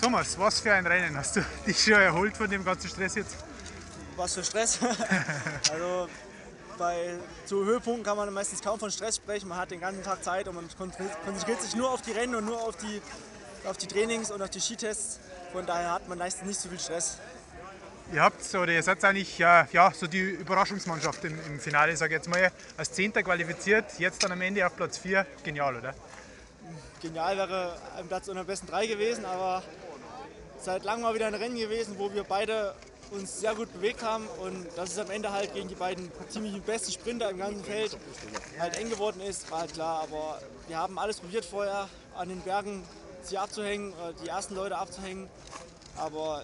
Thomas, was für ein Rennen? Hast du dich schon erholt von dem ganzen Stress jetzt? Was für Stress. also bei zu Höhepunkten kann man meistens kaum von Stress sprechen. Man hat den ganzen Tag Zeit und man konzentriert sich nur auf die Rennen und nur auf die, auf die Trainings und auf die Skitests. Von daher hat man meistens nicht so viel Stress. Ihr habt oder ihr seid eigentlich ja, ja, so die Überraschungsmannschaft im, im Finale, sage ich jetzt mal, als Zehnter qualifiziert, jetzt dann am Ende auf Platz 4. Genial, oder? Genial wäre ein Platz unter besten drei gewesen, aber seit langem mal wieder ein Rennen gewesen, wo wir beide uns sehr gut bewegt haben und dass es am Ende halt gegen die beiden ziemlich besten Sprinter im ganzen Feld halt eng geworden ist, war halt klar. Aber wir haben alles probiert vorher an den Bergen sie abzuhängen, äh, die ersten Leute abzuhängen. Aber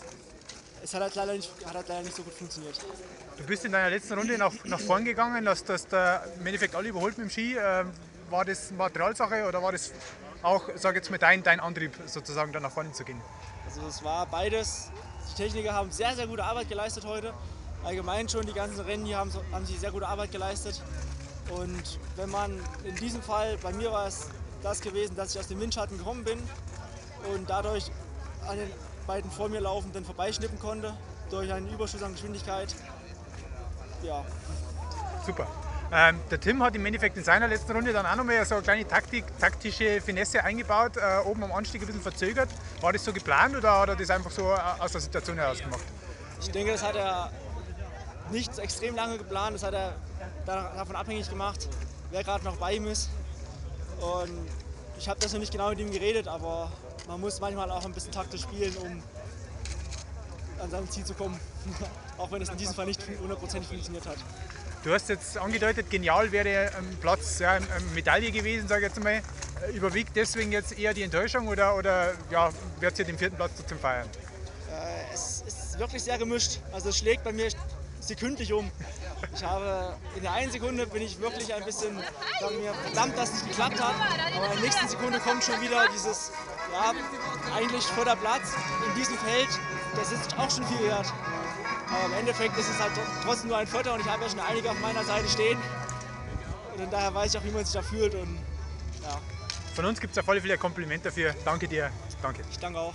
es hat halt leider nicht, hat halt leider nicht so gut funktioniert. Du bist in deiner letzten Runde nach, nach vorn gegangen, hast, äh, im Endeffekt alle überholt mit dem Ski. Ähm, war das Materialsache oder war das auch, sag jetzt mal, dein, dein Antrieb sozusagen, da nach vorne zu gehen? Also es war beides. Die Techniker haben sehr, sehr gute Arbeit geleistet heute. Allgemein schon die ganzen Rennen hier haben, haben sie sehr gute Arbeit geleistet. Und wenn man in diesem Fall, bei mir war es das gewesen, dass ich aus dem Windschatten gekommen bin und dadurch an den beiden vor mir laufenden vorbeischnippen konnte, durch einen Überschuss an Geschwindigkeit. Ja. Super. Ähm, der Tim hat im Endeffekt in seiner letzten Runde dann auch nochmal so eine kleine Taktik, taktische Finesse eingebaut, äh, oben am Anstieg ein bisschen verzögert. War das so geplant oder hat er das einfach so äh, aus der Situation heraus gemacht? Ich denke, das hat er nicht extrem lange geplant, das hat er davon abhängig gemacht, wer gerade noch bei ihm ist. Und ich habe das noch nicht genau mit ihm geredet, aber man muss manchmal auch ein bisschen taktisch spielen, um an sein Ziel zu kommen. auch wenn es in diesem Fall nicht hundertprozentig funktioniert hat. Du hast jetzt angedeutet, genial wäre ein Platz, ja, eine Medaille gewesen, sage ich jetzt mal. Überwiegt deswegen jetzt eher die Enttäuschung oder, oder ja, wird es den vierten Platz zum Feiern? Äh, es ist wirklich sehr gemischt. Also es schlägt bei mir sekündlich um. Ich habe in der einen Sekunde bin ich wirklich ein bisschen mir verdammt, dass es nicht geklappt hat. Aber in der nächsten Sekunde kommt schon wieder dieses, ja, eigentlich vor der Platz in diesem Feld, das ist auch schon viel wert. Aber im Endeffekt ist es halt trotzdem nur ein Vierter und ich habe ja schon einige auf meiner Seite stehen. Und daher weiß ich auch, wie man sich da fühlt. Und, ja. Von uns gibt es auf alle Fälle ein Kompliment dafür. Danke dir. Danke. Ich danke auch.